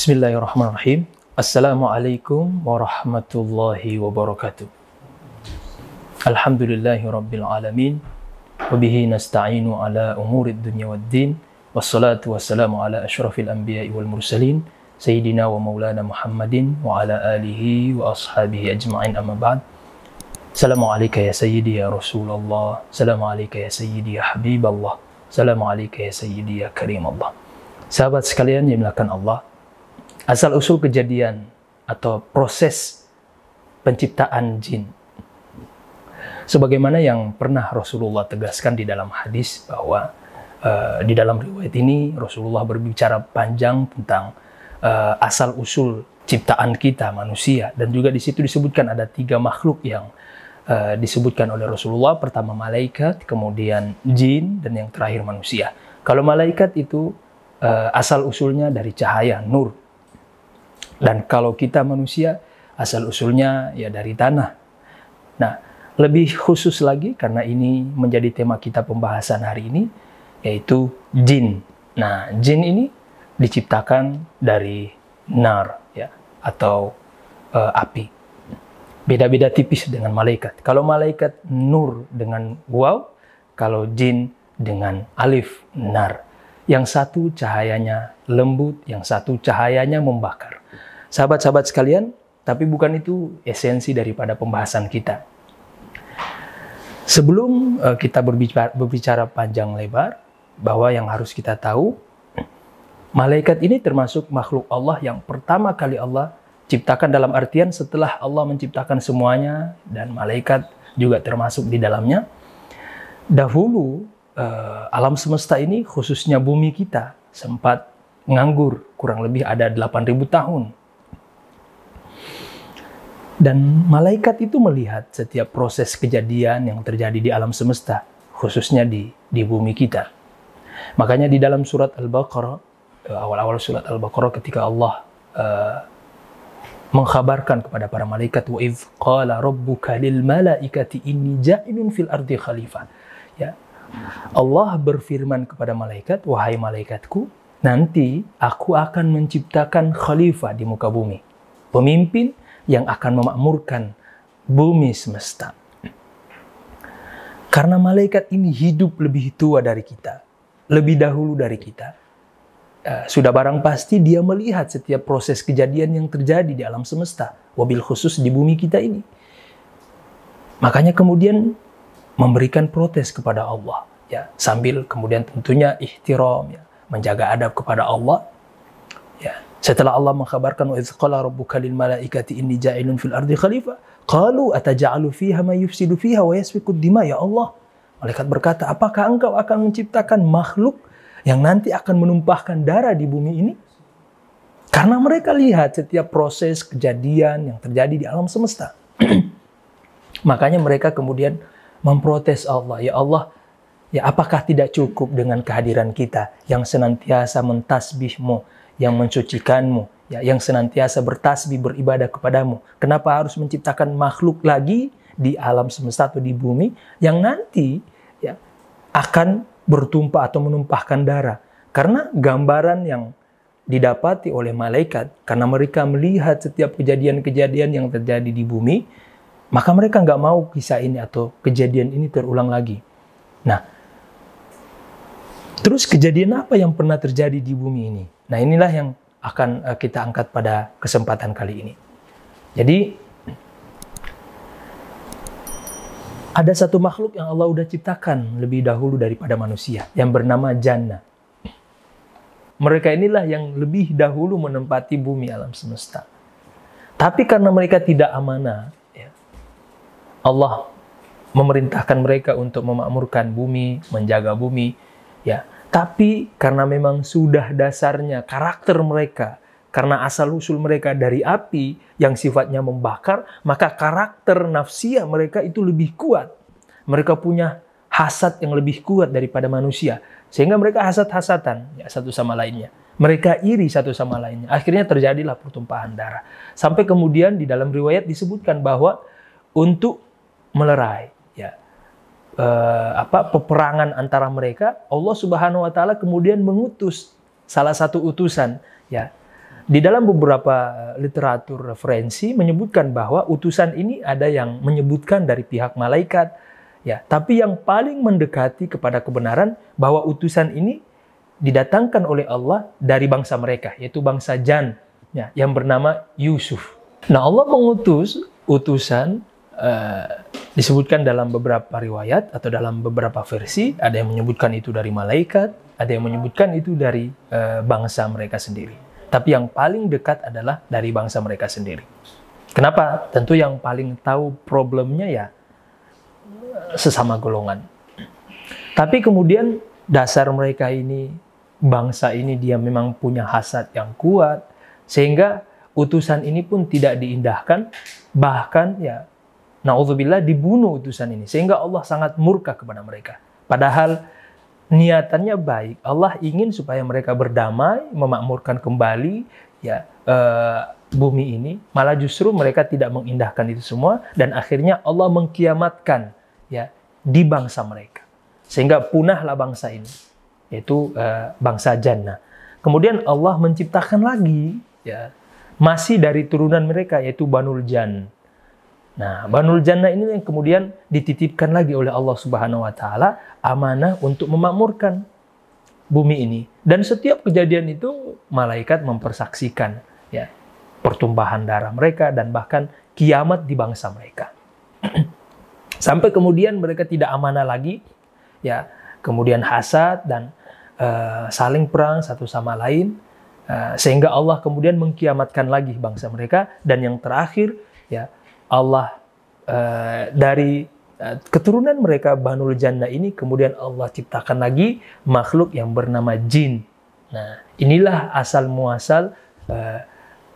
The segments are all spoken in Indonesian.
بسم الله الرحمن الرحيم السلام عليكم ورحمة الله وبركاته الحمد لله رب العالمين وبه نستعين على أمور الدنيا والدين والصلاة والسلام على أشرف الأنبياء والمرسلين سيدنا ومولانا محمد وعلى آله وأصحابه أجمعين أما بعد السلام عليك يا سيدي يا رسول الله السلام عليك يا سيدي يا حبيب الله السلام عليك يا سيدي يا كريم الله Sahabat sekalian yang dimuliakan Allah, asal usul kejadian atau proses penciptaan jin. Sebagaimana yang pernah Rasulullah tegaskan di dalam hadis bahwa uh, di dalam riwayat ini Rasulullah berbicara panjang tentang uh, asal usul ciptaan kita manusia dan juga di situ disebutkan ada tiga makhluk yang uh, disebutkan oleh Rasulullah pertama malaikat kemudian jin dan yang terakhir manusia. Kalau malaikat itu uh, asal usulnya dari cahaya nur dan kalau kita manusia, asal usulnya ya dari tanah. Nah, lebih khusus lagi karena ini menjadi tema kita pembahasan hari ini, yaitu jin. Nah, jin ini diciptakan dari nar ya atau uh, api. Beda-beda tipis dengan malaikat. Kalau malaikat nur dengan waw, kalau jin dengan alif nar. Yang satu cahayanya lembut, yang satu cahayanya membakar. Sahabat-sahabat sekalian, tapi bukan itu esensi daripada pembahasan kita. Sebelum uh, kita berbicara, berbicara panjang lebar, bahwa yang harus kita tahu, malaikat ini termasuk makhluk Allah yang pertama kali Allah ciptakan dalam artian setelah Allah menciptakan semuanya dan malaikat juga termasuk di dalamnya. Dahulu uh, alam semesta ini khususnya bumi kita sempat nganggur kurang lebih ada 8000 tahun dan malaikat itu melihat setiap proses kejadian yang terjadi di alam semesta, khususnya di, di bumi kita. Makanya di dalam surat Al-Baqarah, eh, awal-awal surat Al-Baqarah ketika Allah uh, mengkhabarkan kepada para malaikat, wa idh qala rabbuka lil malaikati inni ja'ilun fil ardi khalifah. Ya. Allah berfirman kepada malaikat, wahai malaikatku, nanti aku akan menciptakan khalifah di muka bumi. Pemimpin yang akan memakmurkan bumi semesta. Karena malaikat ini hidup lebih tua dari kita, lebih dahulu dari kita. Uh, sudah barang pasti dia melihat setiap proses kejadian yang terjadi di alam semesta, wabil khusus di bumi kita ini. Makanya kemudian memberikan protes kepada Allah, ya sambil kemudian tentunya ihtiram, ya, menjaga adab kepada Allah, ya setelah Allah mengkhabarkan wa qala rabbuka lil malaikati inni ja'ilun fil ardi khalifah, qalu ataj'alu fiha ma yufsidu fiha wa yasfiku dima ya Allah. Malaikat berkata, "Apakah engkau akan menciptakan makhluk yang nanti akan menumpahkan darah di bumi ini?" Karena mereka lihat setiap proses kejadian yang terjadi di alam semesta. Makanya mereka kemudian memprotes Allah, "Ya Allah, ya apakah tidak cukup dengan kehadiran kita yang senantiasa mentasbihmu, yang mencucikanmu, ya, yang senantiasa bertasbih beribadah kepadamu. Kenapa harus menciptakan makhluk lagi di alam semesta atau di bumi yang nanti ya akan bertumpah atau menumpahkan darah? Karena gambaran yang didapati oleh malaikat karena mereka melihat setiap kejadian-kejadian yang terjadi di bumi, maka mereka nggak mau kisah ini atau kejadian ini terulang lagi. Nah, terus kejadian apa yang pernah terjadi di bumi ini? Nah, inilah yang akan eh, kita angkat pada kesempatan kali ini. Jadi ada satu makhluk yang Allah sudah ciptakan lebih dahulu daripada manusia yang bernama jannah. Mereka inilah yang lebih dahulu menempati bumi alam semesta. Tapi karena mereka tidak amanah, ya, Allah memerintahkan mereka untuk memakmurkan bumi, menjaga bumi, ya tapi karena memang sudah dasarnya karakter mereka, karena asal usul mereka dari api yang sifatnya membakar, maka karakter nafsia mereka itu lebih kuat. Mereka punya hasad yang lebih kuat daripada manusia. Sehingga mereka hasad-hasatan ya, satu sama lainnya. Mereka iri satu sama lainnya. Akhirnya terjadilah pertumpahan darah. Sampai kemudian di dalam riwayat disebutkan bahwa untuk melerai uh, apa peperangan antara mereka, Allah Subhanahu wa taala kemudian mengutus salah satu utusan ya di dalam beberapa literatur referensi menyebutkan bahwa utusan ini ada yang menyebutkan dari pihak malaikat, ya. Tapi yang paling mendekati kepada kebenaran bahwa utusan ini didatangkan oleh Allah dari bangsa mereka, yaitu bangsa Jan, ya, yang bernama Yusuf. Nah, Allah mengutus utusan uh, disebutkan dalam beberapa riwayat atau dalam beberapa versi, ada yang menyebutkan itu dari malaikat, ada yang menyebutkan itu dari uh, bangsa mereka sendiri. Tapi yang paling dekat adalah dari bangsa mereka sendiri. Kenapa? Tentu yang paling tahu problemnya ya sesama golongan. Tapi kemudian dasar mereka ini, bangsa ini dia memang punya hasad yang kuat, sehingga utusan ini pun tidak diindahkan, bahkan ya naudzubillah dibunuh utusan ini, sehingga Allah sangat murka kepada mereka. Padahal niatannya baik. Allah ingin supaya mereka berdamai, memakmurkan kembali ya uh, bumi ini. Malah justru mereka tidak mengindahkan itu semua dan akhirnya Allah mengkiamatkan ya di bangsa mereka. Sehingga punahlah bangsa ini, yaitu uh, bangsa Jannah. Kemudian Allah menciptakan lagi ya masih dari turunan mereka yaitu Banul Jan. Nah, Banul Jannah ini yang kemudian dititipkan lagi oleh Allah Subhanahu wa taala amanah untuk memakmurkan bumi ini. Dan setiap kejadian itu malaikat mempersaksikan ya pertumbahan darah mereka dan bahkan kiamat di bangsa mereka. Sampai kemudian mereka tidak amanah lagi ya, kemudian hasad dan uh, saling perang satu sama lain uh, sehingga Allah kemudian mengkiamatkan lagi bangsa mereka dan yang terakhir ya Allah uh, dari uh, keturunan mereka Banul Jannah ini kemudian Allah ciptakan lagi makhluk yang bernama jin. Nah, inilah asal muasal uh,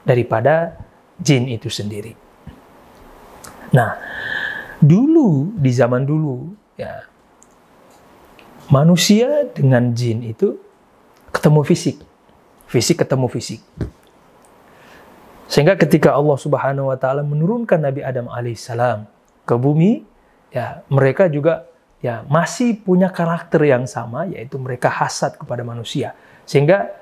daripada jin itu sendiri. Nah, dulu di zaman dulu ya manusia dengan jin itu ketemu fisik. Fisik ketemu fisik. Sehingga ketika Allah Subhanahu wa taala menurunkan Nabi Adam alaihissalam ke bumi, ya mereka juga ya masih punya karakter yang sama yaitu mereka hasad kepada manusia. Sehingga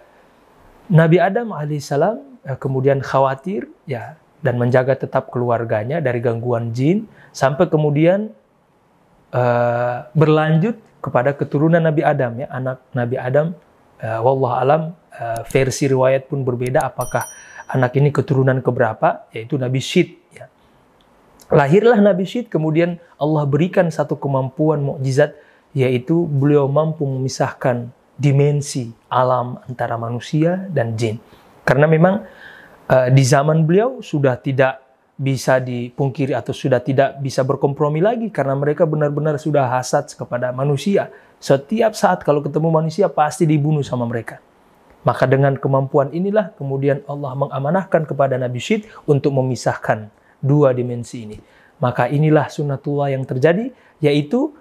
Nabi Adam alaihissalam ya, kemudian khawatir ya dan menjaga tetap keluarganya dari gangguan jin sampai kemudian uh, berlanjut kepada keturunan Nabi Adam ya anak Nabi Adam uh, wallah alam uh, versi riwayat pun berbeda apakah anak ini keturunan keberapa, yaitu Nabi Syed. Ya. Lahirlah Nabi Syed, kemudian Allah berikan satu kemampuan mukjizat, yaitu beliau mampu memisahkan dimensi alam antara manusia dan jin. Karena memang uh, di zaman beliau sudah tidak bisa dipungkiri atau sudah tidak bisa berkompromi lagi karena mereka benar-benar sudah hasad kepada manusia. Setiap saat kalau ketemu manusia pasti dibunuh sama mereka. Maka dengan kemampuan inilah kemudian Allah mengamanahkan kepada Nabi Syed untuk memisahkan dua dimensi ini. Maka inilah sunnatullah yang terjadi, yaitu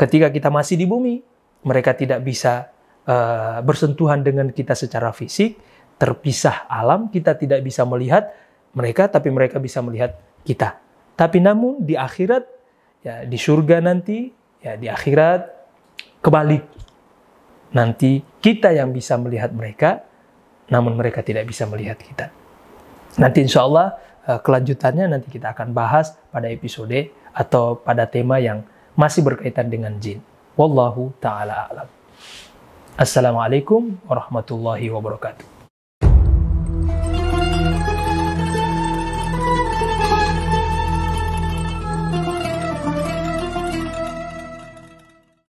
ketika kita masih di bumi, mereka tidak bisa uh, bersentuhan dengan kita secara fisik, terpisah alam, kita tidak bisa melihat mereka, tapi mereka bisa melihat kita. Tapi namun di akhirat, ya di surga nanti, ya di akhirat kebalik nanti kita yang bisa melihat mereka, namun mereka tidak bisa melihat kita. Nanti insya Allah eh, kelanjutannya nanti kita akan bahas pada episode atau pada tema yang masih berkaitan dengan jin. Wallahu ta'ala a'lam. Assalamualaikum warahmatullahi wabarakatuh.